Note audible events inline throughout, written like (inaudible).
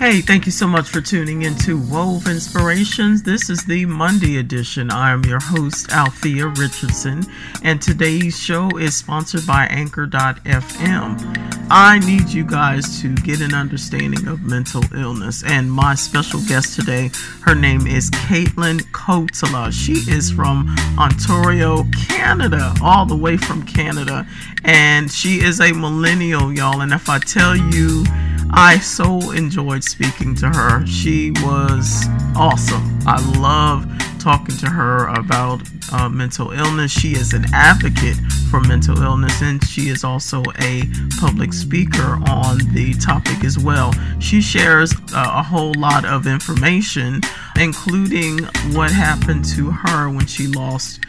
Hey, thank you so much for tuning into Wove Inspirations. This is the Monday edition. I am your host, Althea Richardson, and today's show is sponsored by Anchor.fm. I need you guys to get an understanding of mental illness, and my special guest today, her name is Caitlin Kotala. She is from Ontario, Canada, all the way from Canada, and she is a millennial, y'all. And if I tell you, I so enjoyed speaking to her. She was awesome. I love talking to her about uh, mental illness. She is an advocate for mental illness and she is also a public speaker on the topic as well. She shares uh, a whole lot of information, including what happened to her when she lost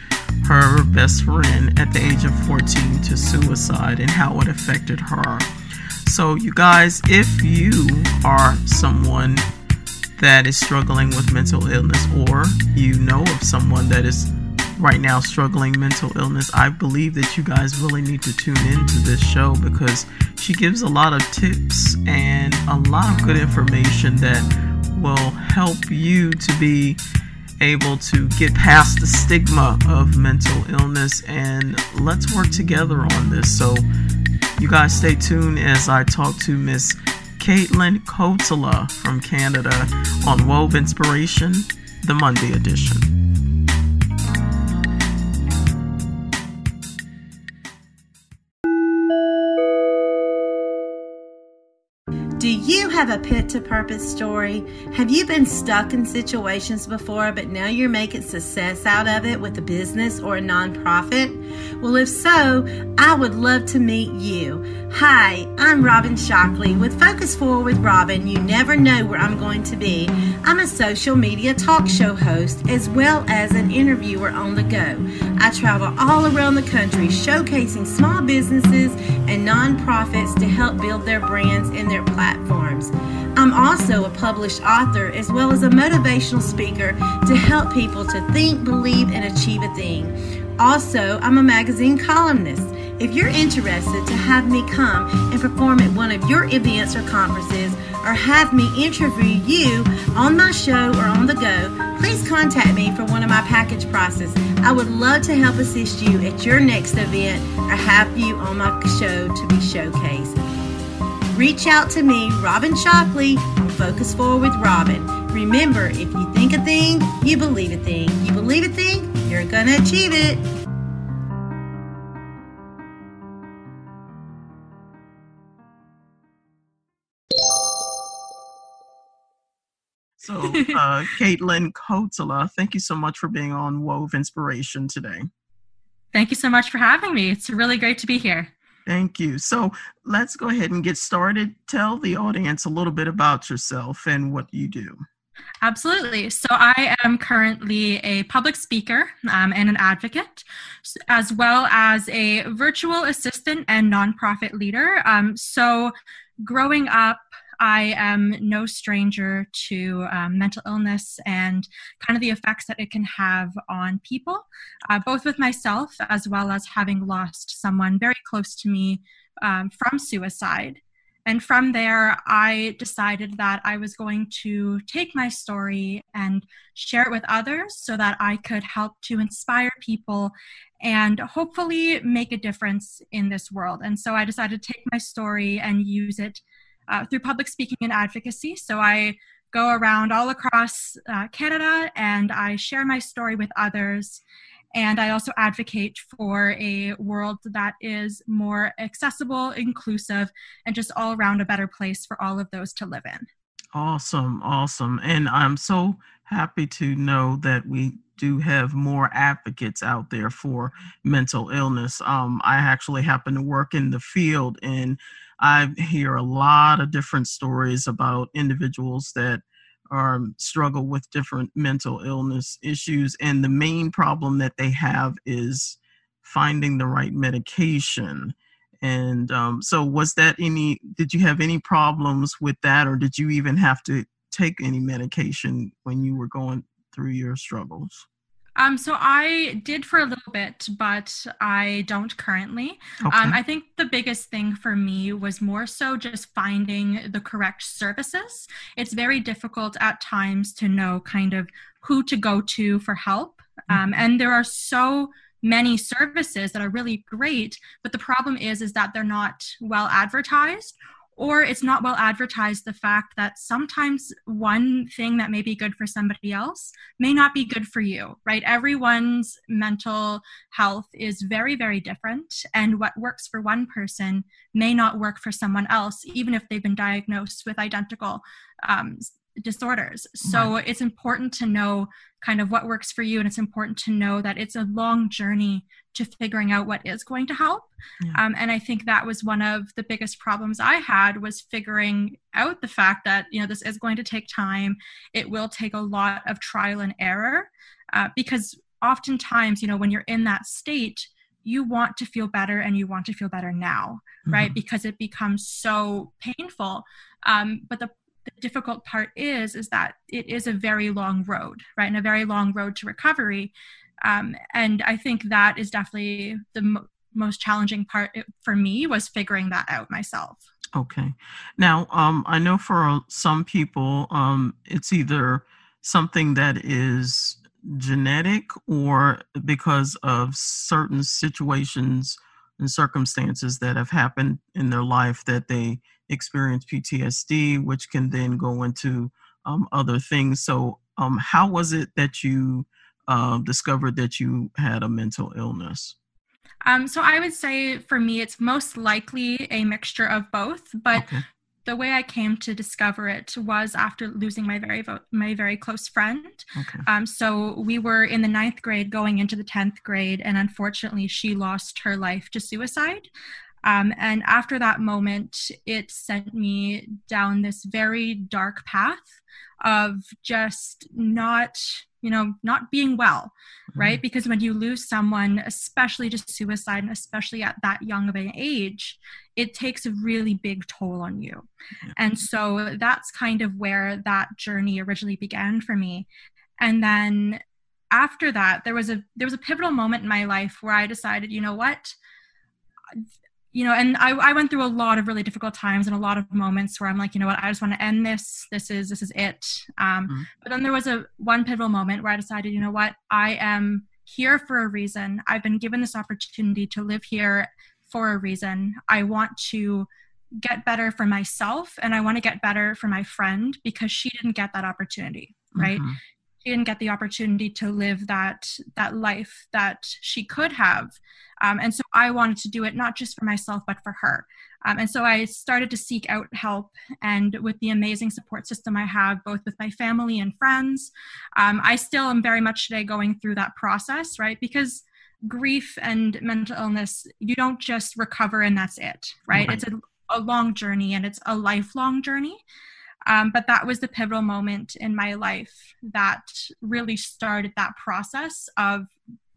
her best friend at the age of 14 to suicide and how it affected her. So, you guys, if you are someone that is struggling with mental illness or you know of someone that is right now struggling mental illness, I believe that you guys really need to tune into this show because she gives a lot of tips and a lot of good information that will help you to be able to get past the stigma of mental illness and let's work together on this. So you guys stay tuned as I talk to Miss Caitlin Kotala from Canada on Wove Inspiration, the Monday edition. Do you have a pit to purpose story? Have you been stuck in situations before, but now you're making success out of it with a business or a nonprofit? Well, if so, I would love to meet you. Hi, I'm Robin Shockley with Focus Forward with Robin. You never know where I'm going to be. I'm a social media talk show host as well as an interviewer on the go. I travel all around the country showcasing small businesses and nonprofits to help build their brands and their platforms. I'm also a published author as well as a motivational speaker to help people to think, believe, and achieve a thing. Also, I'm a magazine columnist. If you're interested to have me come and perform at one of your events or conferences, or have me interview you on my show or on the go, please contact me for one of my package prices. I would love to help assist you at your next event or have you on my show to be showcased. Reach out to me, Robin Shockley, on Focus Forward with Robin. Remember, if you think a thing, you believe a thing. You believe a thing, you're going to achieve it. So, uh, (laughs) Caitlin Kotala, thank you so much for being on Wove Inspiration today. Thank you so much for having me. It's really great to be here. Thank you. So, let's go ahead and get started. Tell the audience a little bit about yourself and what you do. Absolutely. So, I am currently a public speaker um, and an advocate, as well as a virtual assistant and nonprofit leader. Um, so, growing up, I am no stranger to um, mental illness and kind of the effects that it can have on people, uh, both with myself as well as having lost someone very close to me um, from suicide. And from there, I decided that I was going to take my story and share it with others so that I could help to inspire people and hopefully make a difference in this world. And so I decided to take my story and use it uh, through public speaking and advocacy. So I go around all across uh, Canada and I share my story with others. And I also advocate for a world that is more accessible, inclusive, and just all around a better place for all of those to live in. Awesome, awesome. And I'm so happy to know that we do have more advocates out there for mental illness. Um, I actually happen to work in the field and I hear a lot of different stories about individuals that are um, struggle with different mental illness issues, and the main problem that they have is finding the right medication. And um, so, was that any? Did you have any problems with that, or did you even have to take any medication when you were going through your struggles? Um, so I did for a little bit, but I don't currently. Okay. Um, I think the biggest thing for me was more so just finding the correct services. It's very difficult at times to know kind of who to go to for help. Um, mm-hmm. and there are so many services that are really great, but the problem is is that they're not well advertised or it's not well advertised the fact that sometimes one thing that may be good for somebody else may not be good for you right? Everyone's mental health is very very different and what works for one person may not work for someone else even if they've been diagnosed with identical um, disorders. So right. it's important to know kind of what works for you, and it's important to know that it's a long journey to figuring out what is going to help. Yeah. Um, and I think that was one of the biggest problems I had was figuring out the fact that you know this is going to take time. It will take a lot of trial and error uh, because oftentimes you know when you're in that state you want to feel better and you want to feel better now right mm-hmm. because it becomes so painful um, but the the difficult part is is that it is a very long road right? And a very long road to recovery. Um, and i think that is definitely the mo- most challenging part for me was figuring that out myself. Okay. Now um, i know for some people um, it's either something that is genetic or because of certain situations and circumstances that have happened in their life that they experience PTSD, which can then go into um, other things. So, um, how was it that you uh, discovered that you had a mental illness? Um, so, I would say for me, it's most likely a mixture of both, but okay the way I came to discover it was after losing my very my very close friend. Okay. Um, so we were in the ninth grade, going into the tenth grade, and unfortunately, she lost her life to suicide. Um, and after that moment, it sent me down this very dark path of just not you know not being well right? Mm-hmm. because when you lose someone especially to suicide and especially at that young of an age it takes a really big toll on you. And so that's kind of where that journey originally began for me. And then after that there was a there was a pivotal moment in my life where i decided you know what you know, and I, I went through a lot of really difficult times and a lot of moments where I'm like, you know what, I just want to end this. This is this is it. Um, mm-hmm. But then there was a one pivotal moment where I decided, you know what, I am here for a reason. I've been given this opportunity to live here for a reason. I want to get better for myself and I want to get better for my friend because she didn't get that opportunity, right? Mm-hmm. She didn't get the opportunity to live that that life that she could have um, and so I wanted to do it not just for myself, but for her. Um, and so I started to seek out help. And with the amazing support system I have, both with my family and friends, um, I still am very much today going through that process, right? Because grief and mental illness, you don't just recover and that's it, right? right. It's a, a long journey and it's a lifelong journey. Um, but that was the pivotal moment in my life that really started that process of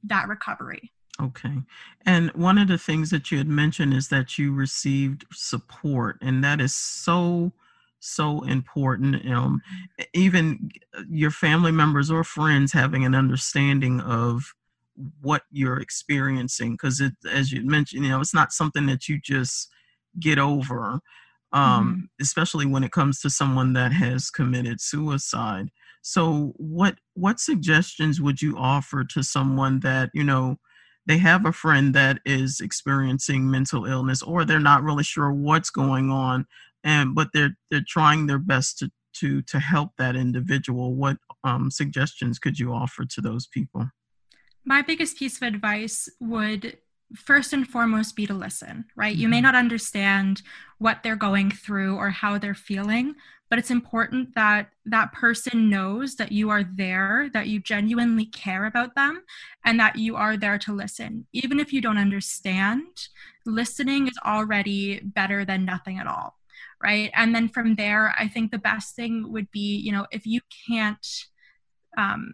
that recovery. Okay. And one of the things that you had mentioned is that you received support, and that is so, so important. Um, even your family members or friends having an understanding of what you're experiencing, because it, as you mentioned, you know, it's not something that you just get over, um, mm-hmm. especially when it comes to someone that has committed suicide. So, what what suggestions would you offer to someone that you know? They have a friend that is experiencing mental illness or they're not really sure what's going on and but they're they're trying their best to to to help that individual what um, suggestions could you offer to those people? My biggest piece of advice would first and foremost be to listen, right? Mm-hmm. You may mm-hmm. not understand what they're going through or how they're feeling, but it's important that that person knows that you are there, that you genuinely care about them, and that you are there to listen. Even if you don't understand, listening is already better than nothing at all, right? And then from there, I think the best thing would be, you know, if you can't um,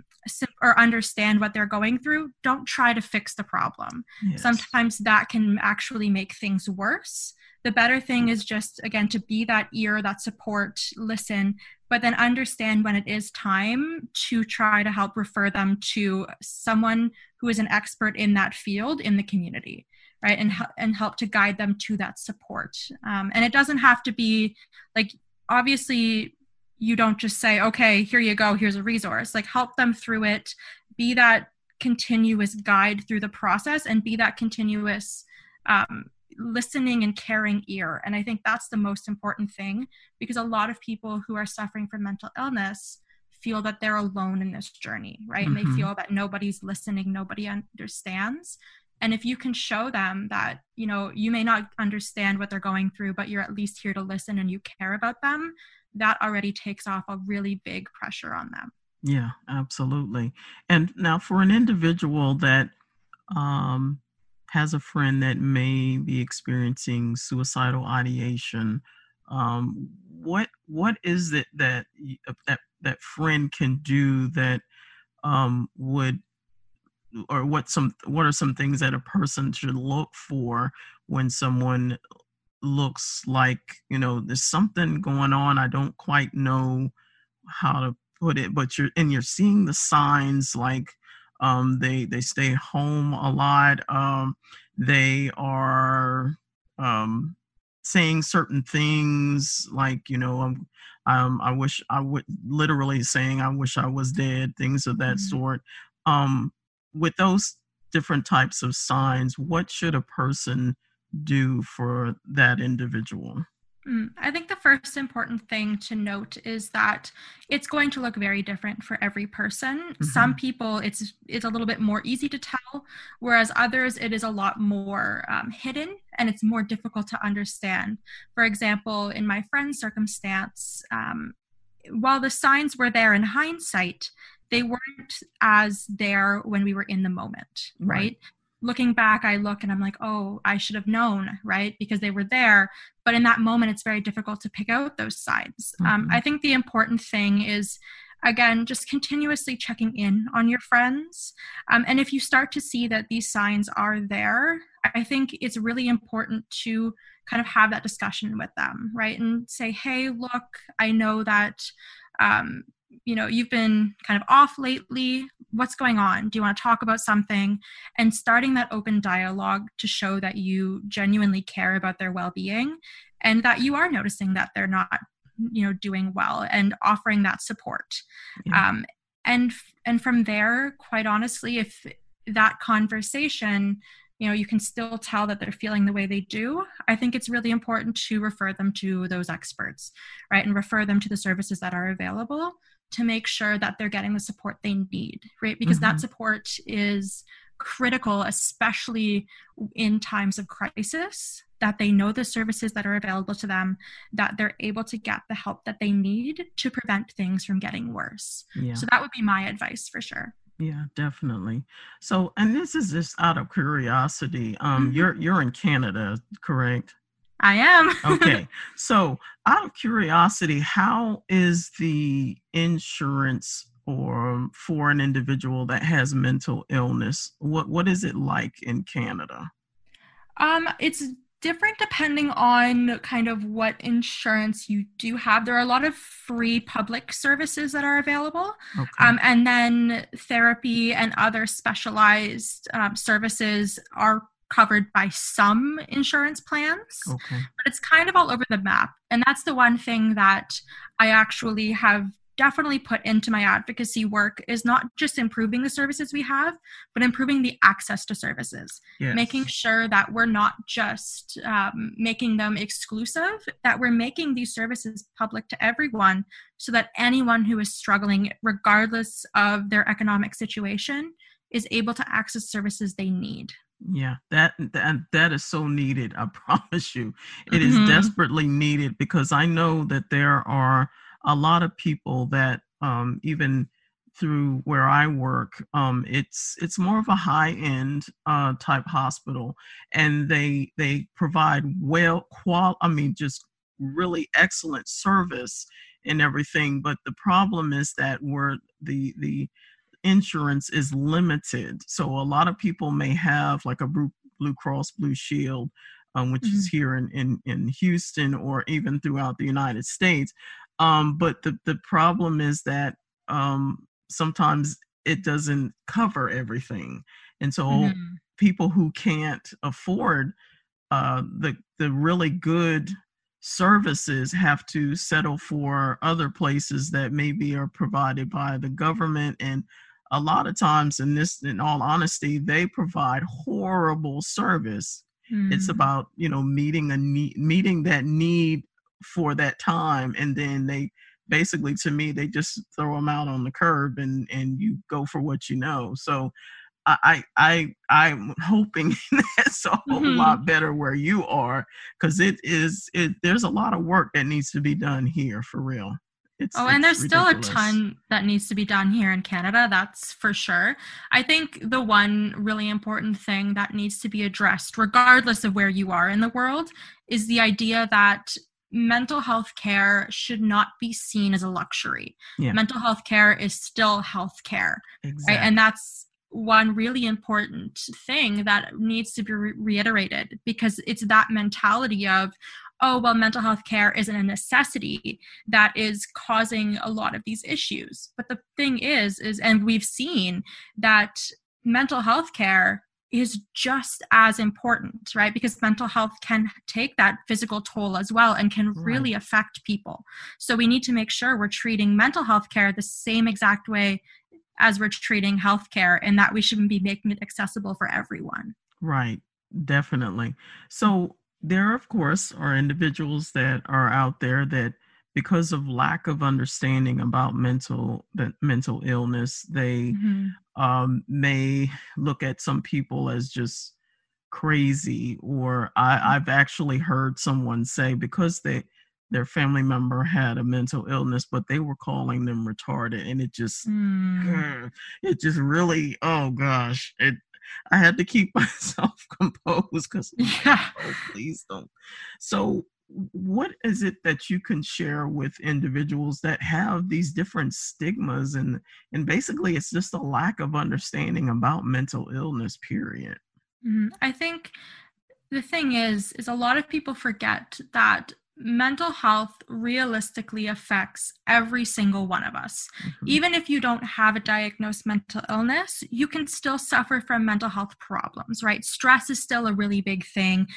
or understand what they're going through, don't try to fix the problem. Yes. Sometimes that can actually make things worse the better thing is just again to be that ear that support listen but then understand when it is time to try to help refer them to someone who is an expert in that field in the community right and and help to guide them to that support um, and it doesn't have to be like obviously you don't just say okay here you go here's a resource like help them through it be that continuous guide through the process and be that continuous um, listening and caring ear. And I think that's the most important thing because a lot of people who are suffering from mental illness feel that they're alone in this journey, right? Mm-hmm. And they mm-hmm. feel that nobody's listening, nobody understands. And if you can show them that, you know, you may not understand what they're going through, but you're at least here to listen and you care about them, that already takes off a really big pressure on them. Yeah, absolutely. And now for an individual that um, has a friend that may be experiencing suicidal ideation, um, what what is it that uh, that that friend can do that um, would or what some what are some things that a person should look for when someone looks like you know there's something going on i don't quite know how to put it but you're and you're seeing the signs like um, they they stay home a lot. Um, they are um, saying certain things like you know um, um, I wish I would literally saying I wish I was dead. Things of that mm-hmm. sort. Um, with those different types of signs, what should a person do for that individual? Mm, I think the first important thing to note is that it's going to look very different for every person. Mm-hmm. Some people, it's it's a little bit more easy to tell, whereas others, it is a lot more um, hidden and it's more difficult to understand. For example, in my friend's circumstance, um, while the signs were there in hindsight, they weren't as there when we were in the moment, right? right? Looking back, I look and I'm like, oh, I should have known, right? Because they were there. But in that moment, it's very difficult to pick out those signs. Um, mm-hmm. Um, I think the important thing is, again, just continuously checking in on your friends. Um, and if you start to see that these signs are there, I think it's really important to kind of have that discussion with them, right? And say, hey, look, I know that. Um, you know you've been kind of off lately. What's going on? Do you want to talk about something? And starting that open dialogue to show that you genuinely care about their well-being and that you are noticing that they're not you know doing well and offering that support. Yeah. um, and and from there quite honestly if that conversation you know you can still tell that they're feeling the way they do i think it's really important to refer them to those experts right and refer them to the services that are available to make sure that they're getting the support they need, right? Because mm-hmm. that support is critical, especially in times of crisis, that they know the services that are available to them, that they're able to get the help that they need to prevent things from getting worse. Yeah. So that would be my advice for sure. Yeah, definitely. So, and this is just out of curiosity. Um, mm-hmm. you're you're in Canada, correct? I am. (laughs) okay. So, out of curiosity, how is the insurance or for an individual that has mental illness? What what is it like in Canada? Um, it's different depending on kind of what insurance you do have. There are a lot of free public services that are available, okay. um, and then therapy and other specialized um, services are covered by some insurance plans, okay. but it's kind of all over the map. And that's the one thing that I actually have definitely put into my advocacy work is not just improving the services we have, but improving the access to services. Yes. Making sure that we're not just um, making them exclusive, that we're making these services public to everyone so that anyone who is struggling, regardless of their economic situation, is able to access services they need. Yeah, that that that is so needed. I (laughs) promise you, it mm-hmm. is desperately needed because I know that there are a lot of people that um, even through where I work, um, it's it's more of a high end uh, type hospital, and they they provide well qual. I mean, just really excellent service and everything. But the problem is that we're the the insurance is limited. So a lot of people may have like a Blue, Blue Cross Blue Shield um, which mm-hmm. is here in, in in Houston or even throughout the United States. Um, but the the problem is that um, sometimes it doesn't cover everything, and so mm-hmm. people who can't afford uh, the the really good services have to settle for other places that maybe are provided by the government and a lot of times in this in all honesty they provide horrible service mm. it's about you know meeting a need meeting that need for that time and then they basically to me they just throw them out on the curb and and you go for what you know so I I I'm hoping (laughs) that's a whole mm-hmm. lot better where you are because it is it there's a lot of work that needs to be done here for real. It's, oh, and there's ridiculous. still a ton that needs to be done here in Canada, that's for sure. I think the one really important thing that needs to be addressed, regardless of where you are in the world, is the idea that mental health care should not be seen as a luxury. Yeah. Mental health care is still health care. Exactly. Right? And that's one really important thing that needs to be re- reiterated because it's that mentality of oh well mental health care isn't a necessity that is causing a lot of these issues but the thing is is and we've seen that mental health care is just as important, right? Because mental health can take that physical toll as well and can really affect people. So we need to make sure we're treating mental health care the same exact way as we're treating healthcare and that we shouldn't be making it accessible for everyone. Right, definitely. So there, of course, are individuals that are out there that because of lack of understanding about mental mental illness, they mm-hmm. um, may look at some people as just crazy. Or I, mm-hmm. I've actually heard someone say because they their family member had a mental illness, but they were calling them retarded, and it just, mm. it just really, oh gosh, it. I had to keep (laughs) myself composed because, yeah. oh, please don't. So, what is it that you can share with individuals that have these different stigmas and and basically it's just a lack of understanding about mental illness period mm-hmm. i think the thing is is a lot of people forget that mental health realistically affects every single one of us. Mm-hmm. Even if you don't have a diagnosed mental illness, you can still suffer from mental health problems, right? Stress is still a really big thing,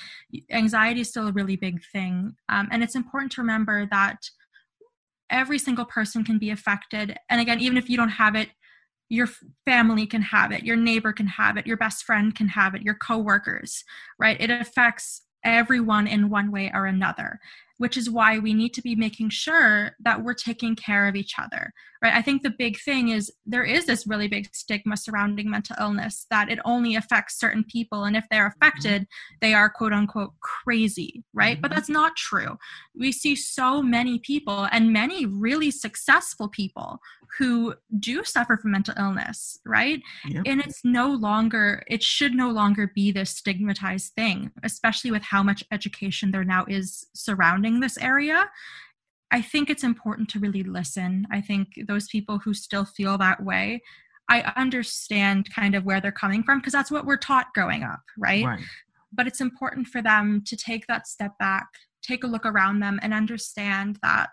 anxiety is still a really big thing. Um, and it's important to remember that every single person can be affected. And again, even if you don't have it, your family can have it, your neighbor can have it, your best friend can have it, your coworkers, right? It affects everyone in one way or another which is why we need to be making sure that we're taking care of each other right? I think the big thing is there is this really big stigma surrounding mental illness that it only affects certain people and if they're affected they are quote unquote crazy right? Mm-hmm. but that's not true. We see so many people and many really successful people who do suffer from mental illness right? Yep. and it's no longer it should no longer be this stigmatized thing especially with how much education there now is surrounding this area I think it's important to really listen. I think those people who still feel that way, I understand kind of where they're coming from because that's what we're taught growing up, right? right? But it's important for them to take that step back, take a look around them, and understand that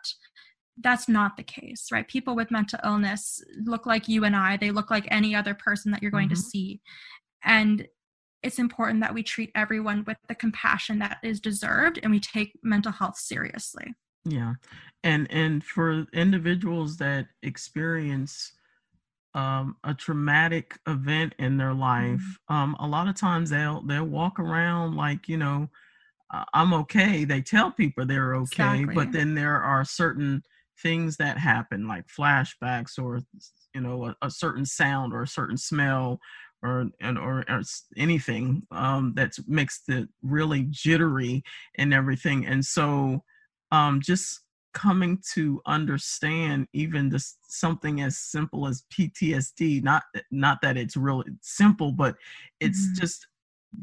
that's not the case, right? People with mental illness look like you and I, they look like any other person that you're going mm-hmm. to see. And it's important that we treat everyone with the compassion that is deserved and we take mental health seriously. Yeah. And and for individuals that experience um, a traumatic event in their life, mm-hmm. um, a lot of times they'll they'll walk around like you know, I'm okay. They tell people they're okay, exactly. but then there are certain things that happen like flashbacks or you know a, a certain sound or a certain smell or and or, or anything um, that makes it really jittery and everything and so um, just coming to understand even this something as simple as PTSD not not that it's really simple but it's mm-hmm. just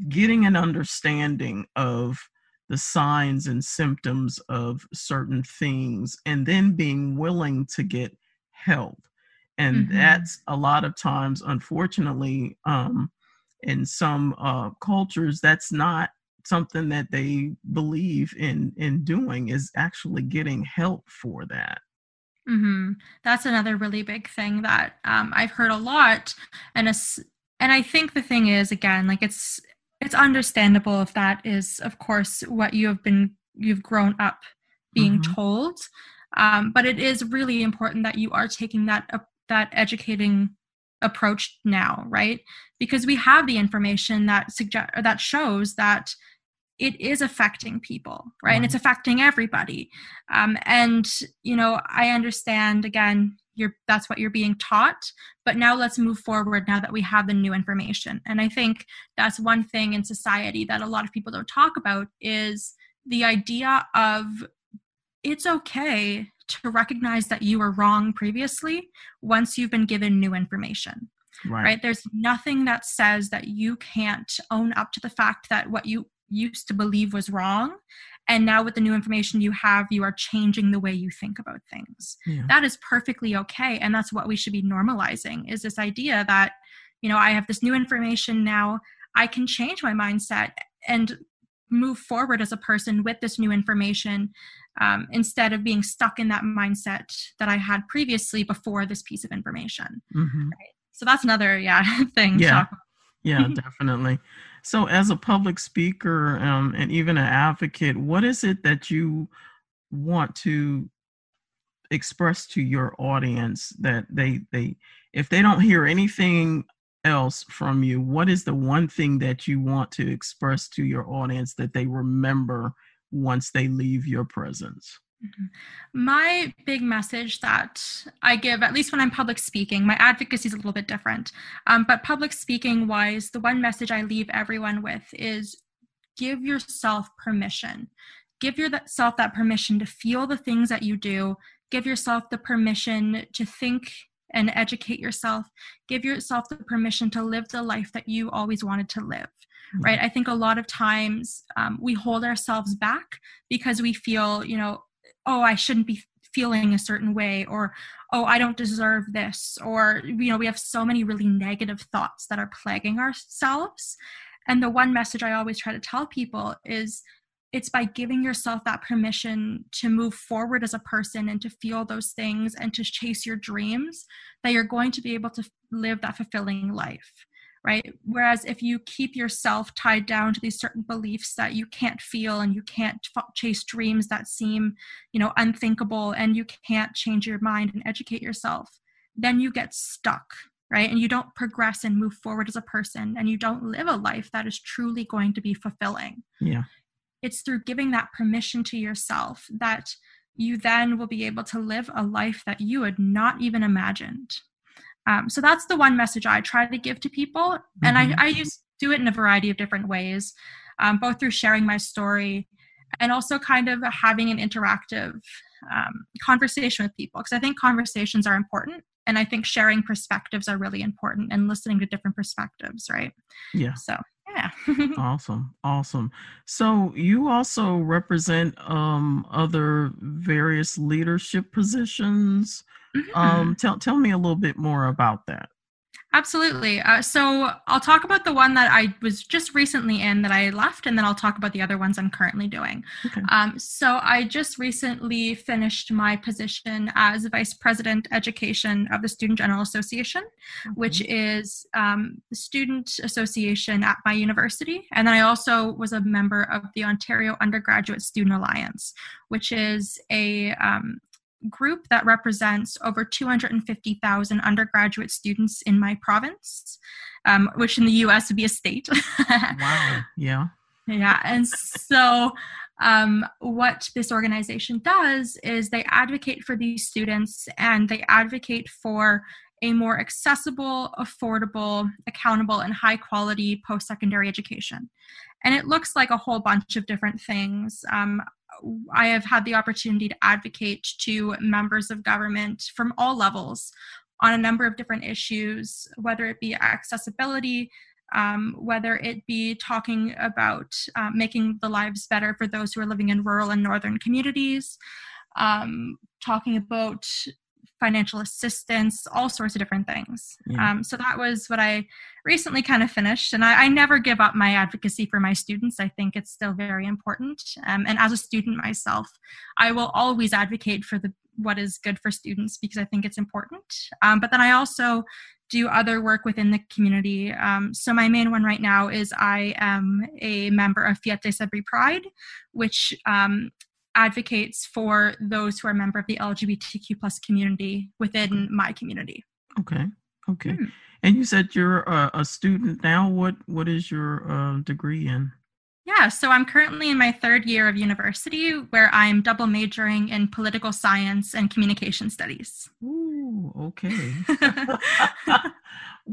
getting an understanding of the signs and symptoms of certain things and then being willing to get help and mm-hmm. that's a lot of times unfortunately um, in some uh, cultures that's not something that they believe in in doing is actually getting help for that mm-hmm. that's another really big thing that um, i've heard a lot and it's and i think the thing is again like it's it's understandable if that is of course what you have been you've grown up being mm-hmm. told um, but it is really important that you are taking that that educating approach now right? Because we have the information that suggest that shows that it is affecting people right? And it's affecting everybody. Um, and you know i understand again you're that's what you're being taught but now let's move forward now that we have the new information. And i think that's one thing in society that a lot of people don't talk about is the idea of it's okay to recognize that you were wrong previously once you've been given new information. Right. right. There's nothing that says that you can't own up to the fact that what you used to believe was wrong. And now, with the new information you have, you are changing the way you think about things. Yeah. That is perfectly okay. And that's what we should be normalizing is this idea that, you know, I have this new information now. I can change my mindset and move forward as a person with this new information um, instead of being stuck in that mindset that I had previously before this piece of information. Mm-hmm. Right? So that's another yeah (laughs) thing. Yeah, yeah, (laughs) definitely. So as a public speaker um, and even an advocate, what is it that you want to express to your audience that they they if they don't hear anything else from you, what is the one thing that you want to express to your audience that they remember once they leave your presence? Mm-hmm. My big message that I give, at least when I'm public speaking, my advocacy is a little bit different. Um, but public speaking wise, the one message I leave everyone with is give yourself permission. Give yourself that permission to feel the things that you do. Give yourself the permission to think and educate yourself. Give yourself the permission to live the life that you always wanted to live. Right. I think a lot of times um, we hold ourselves back because we feel, you know, oh, I shouldn't be feeling a certain way or oh i don't deserve this or you know we have so many really negative thoughts that are plaguing ourselves and the one message i always try to tell people is it's by giving yourself that permission to move forward as a person and to feel those things and to chase your dreams that you're going to be able to live that fulfilling life right? Whereas if you keep yourself tied down to these certain beliefs that you can't feel and you can't f- chase dreams that seem you know unthinkable and you can't change your mind and educate yourself then you get stuck right? And you don't progress and move forward as a person and you don't live a life that is truly going to be fulfilling. Yeah. It's through giving that permission to yourself that you then will be able to live a life that you had not even imagined. Um, so that's the one message I try to give to people, mm-hmm. and I, mm-hmm. I use do it in a variety of different ways, um, both through sharing my story and also kind of having an interactive um, conversation with people because I think conversations are important, and I think sharing perspectives are really important and listening to different perspectives, right? Yeah. So yeah. (laughs) awesome. Awesome. So you also represent um other various leadership positions. Mm-hmm. Um tell tell me a little bit more about that. Absolutely. Uh, so I'll talk about the one that I was just recently in that I left, and then I'll talk about the other ones I'm currently doing. Okay. Um, so I just recently finished my position as Vice President Education of the Student General Association, okay. which is um, the student association at my university. And then I also was a member of the Ontario Undergraduate Student Alliance, which is a um, group that represents over 250,000 undergraduate students in my province, um, which in the US would be a state. (laughs) wow. Yeah. Yeah. And so, um, what this organization does is they advocate for these students and they advocate for a more accessible, affordable, accountable, and high quality post secondary education. And it looks like a whole bunch of different things. Um, I have had the opportunity to advocate to members of government from all levels on a number of different issues, whether it be accessibility, um, whether it be talking about uh, making the lives better for those who are living in rural and northern communities, um, talking about financial assistance, all sorts of different things. Yeah. Um, so that was what I recently kind of finished. And I, I, never give up my advocacy for my students. I think it's still very important. Um, and as a student myself, I will always advocate for the what is good for students because I think it's important. Um, but then I also do other work within the community. Um, so my main one right now is I am a member of Fierté Sudbury Pride, which um, advocates for those who are a member of the LGBTQ plus community within my community. Okay. Okay. Hmm. And you said you're a, a, student now. What What is your uh, degree in? Yeah, so I'm currently in my third year of university where I'm double majoring in political science and communication studies. Ooh, okay. (laughs) (laughs)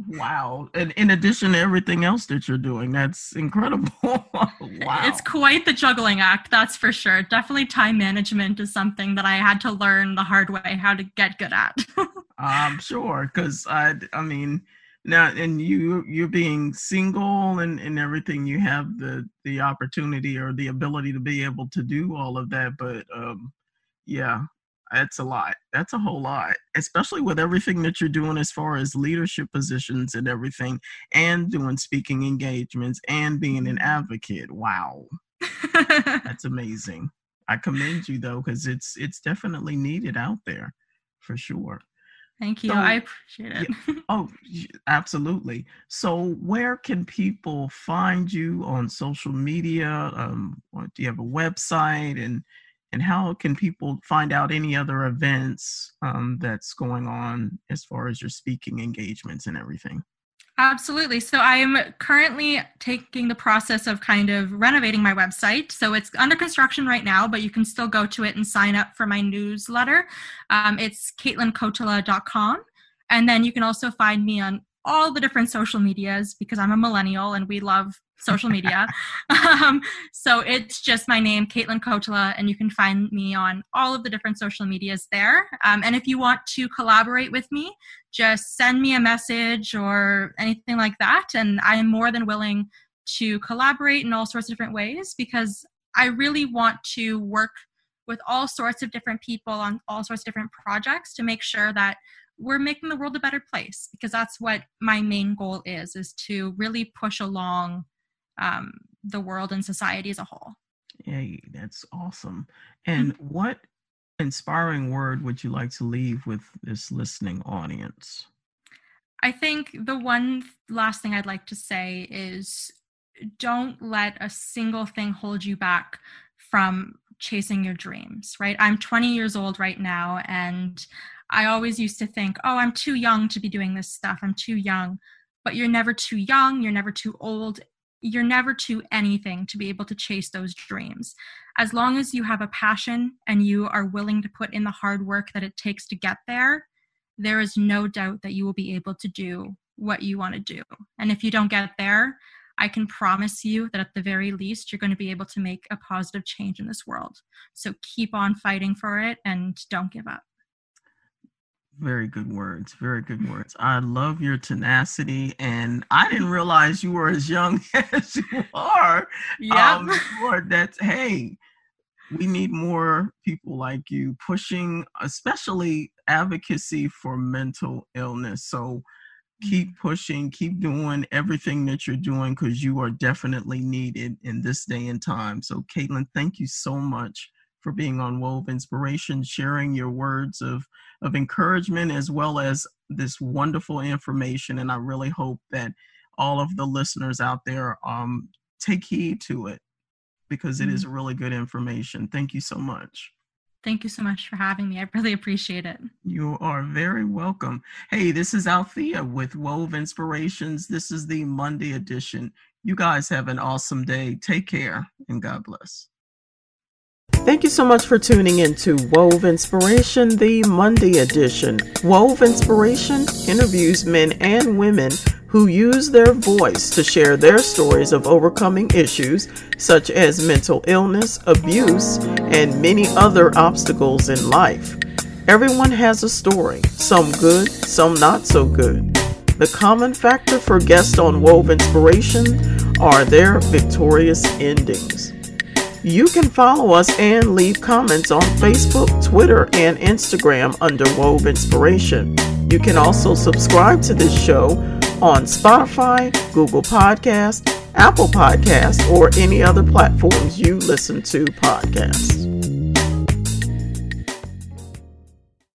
wow. And in addition to everything else that you're doing, that's incredible. (laughs) wow. It's quite the juggling act, that's for sure. Definitely time management is something that I had to learn the hard way how to get good at. (laughs) I'm sure, because I, I mean, now and you you're being single and and everything you have the the opportunity or the ability to be able to do all of that but um yeah that's a lot that's a whole lot especially with everything that you're doing as far as leadership positions and everything and doing speaking engagements and being an advocate wow (laughs) that's amazing i commend you though because it's it's definitely needed out there for sure Thank you. So, I appreciate it. Yeah, (laughs) oh, absolutely. So, where can people find you on social media? Um, do you have a website, and and how can people find out any other events um, that's going on as far as your speaking engagements and everything? Absolutely. So I'm currently taking the process of kind of renovating my website. So it's under construction right now, but you can still go to it and sign up for my newsletter. Um, it's caitlinkotala.com. And then you can also find me on all the different social medias because I'm a millennial and we love social media. (laughs) um, so it's just my name, Caitlin Kotala, and you can find me on all of the different social medias there. Um, and if you want to collaborate with me, just send me a message or anything like that. And I am more than willing to collaborate in all sorts of different ways because I really want to work with all sorts of different people on all sorts of different projects to make sure that we're making the world a better place because that's what my main goal is is to really push along um, the world and society as a whole Hey, that's awesome and mm-hmm. what inspiring word would you like to leave with this listening audience i think the one last thing i'd like to say is don't let a single thing hold you back from chasing your dreams right i'm 20 years old right now and I always used to think, oh, I'm too young to be doing this stuff. I'm too young. But you're never too young. You're never too old. You're never too anything to be able to chase those dreams. As long as you have a passion and you are willing to put in the hard work that it takes to get there, there is no doubt that you will be able to do what you want to do. And if you don't get there, I can promise you that at the very least, you're going to be able to make a positive change in this world. So keep on fighting for it and don't give up. Very good words. Very good words. I love your tenacity, and I didn't realize you were as young (laughs) as you are. Yeah. Um, that hey, we need more people like you pushing, especially advocacy for mental illness. So keep mm-hmm. pushing, keep doing everything that you're doing because you are definitely needed in this day and time. So, Caitlin, thank you so much for being on Wove Inspiration, sharing your words of, of encouragement as well as this wonderful information. And I really hope that all of the listeners out there um, take heed to it because it is mm-hmm. really good information. Thank you so much. Thank you so much for having me. I really appreciate it. You are very welcome. Hey, this is Althea with Wove Inspirations. This is the Monday edition. You guys have an awesome day. Take care and God bless. Thank you so much for tuning in to Wove Inspiration, the Monday edition. Wove Inspiration interviews men and women who use their voice to share their stories of overcoming issues such as mental illness, abuse, and many other obstacles in life. Everyone has a story, some good, some not so good. The common factor for guests on Wove Inspiration are their victorious endings. You can follow us and leave comments on Facebook, Twitter, and Instagram under Wove Inspiration. You can also subscribe to this show on Spotify, Google Podcast, Apple Podcast, or any other platforms you listen to podcasts.